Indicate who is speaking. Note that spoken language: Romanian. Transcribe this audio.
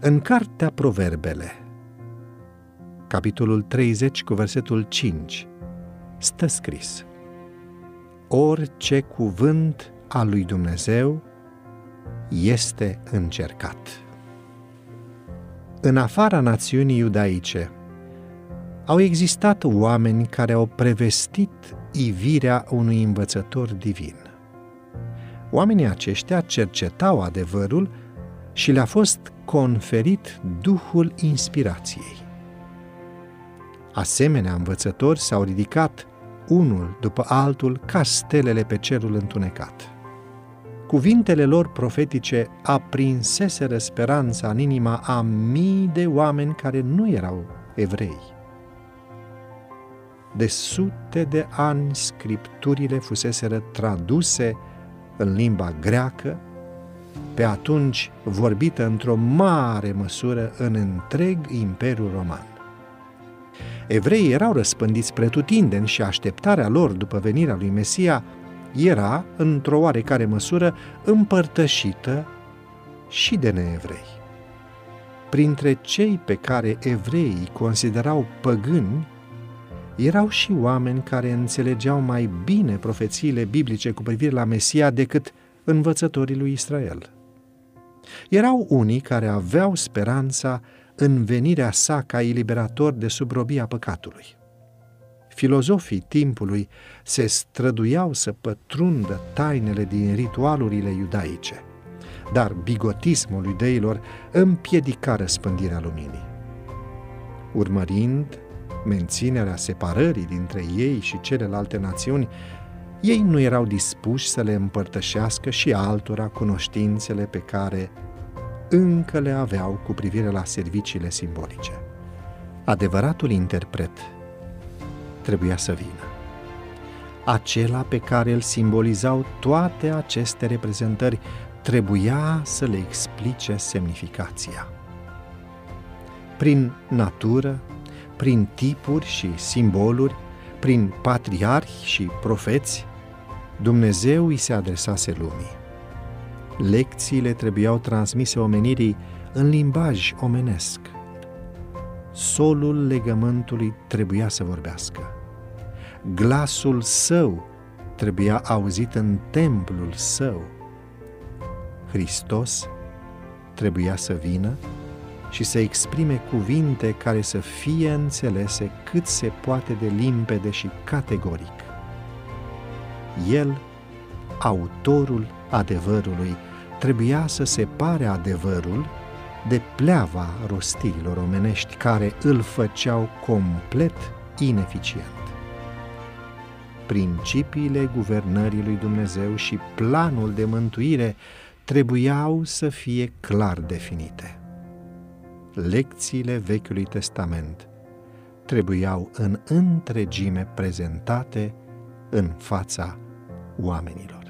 Speaker 1: În cartea Proverbele, capitolul 30 cu versetul 5, stă scris Orice cuvânt al lui Dumnezeu este încercat. În afara națiunii iudaice, au existat oameni care au prevestit ivirea unui învățător divin. Oamenii aceștia cercetau adevărul și le-a fost conferit Duhul inspirației. Asemenea învățători s-au ridicat unul după altul ca stelele pe cerul întunecat. Cuvintele lor profetice aprinseseră speranța în inima a mii de oameni care nu erau evrei. De sute de ani scripturile fuseseră traduse în limba greacă, pe atunci vorbită într-o mare măsură în întreg Imperiul Roman. Evreii erau răspândiți pretutindeni și așteptarea lor după venirea lui Mesia era, într-o oarecare măsură, împărtășită și de neevrei. Printre cei pe care evreii considerau păgâni, erau și oameni care înțelegeau mai bine profețiile biblice cu privire la Mesia decât învățătorii lui Israel. Erau unii care aveau speranța în venirea sa ca eliberator de sub robia păcatului. Filozofii timpului se străduiau să pătrundă tainele din ritualurile iudaice, dar bigotismul iudeilor împiedica răspândirea luminii. Urmărind menținerea separării dintre ei și celelalte națiuni, ei nu erau dispuși să le împărtășească și altora cunoștințele pe care încă le aveau cu privire la serviciile simbolice. Adevăratul interpret trebuia să vină. Acela pe care îl simbolizau toate aceste reprezentări trebuia să le explice semnificația. Prin natură, prin tipuri și simboluri, prin patriarhi și profeți, Dumnezeu îi se adresase lumii. Lecțiile trebuiau transmise omenirii în limbaj omenesc. Solul legământului trebuia să vorbească. Glasul său trebuia auzit în templul său. Hristos trebuia să vină și să exprime cuvinte care să fie înțelese cât se poate de limpede și categoric. El, autorul adevărului, trebuia să separe adevărul de pleava rostirilor omenești care îl făceau complet ineficient. Principiile guvernării lui Dumnezeu și planul de mântuire trebuiau să fie clar definite. Lecțiile Vechiului Testament trebuiau în întregime prezentate în fața oamenilor.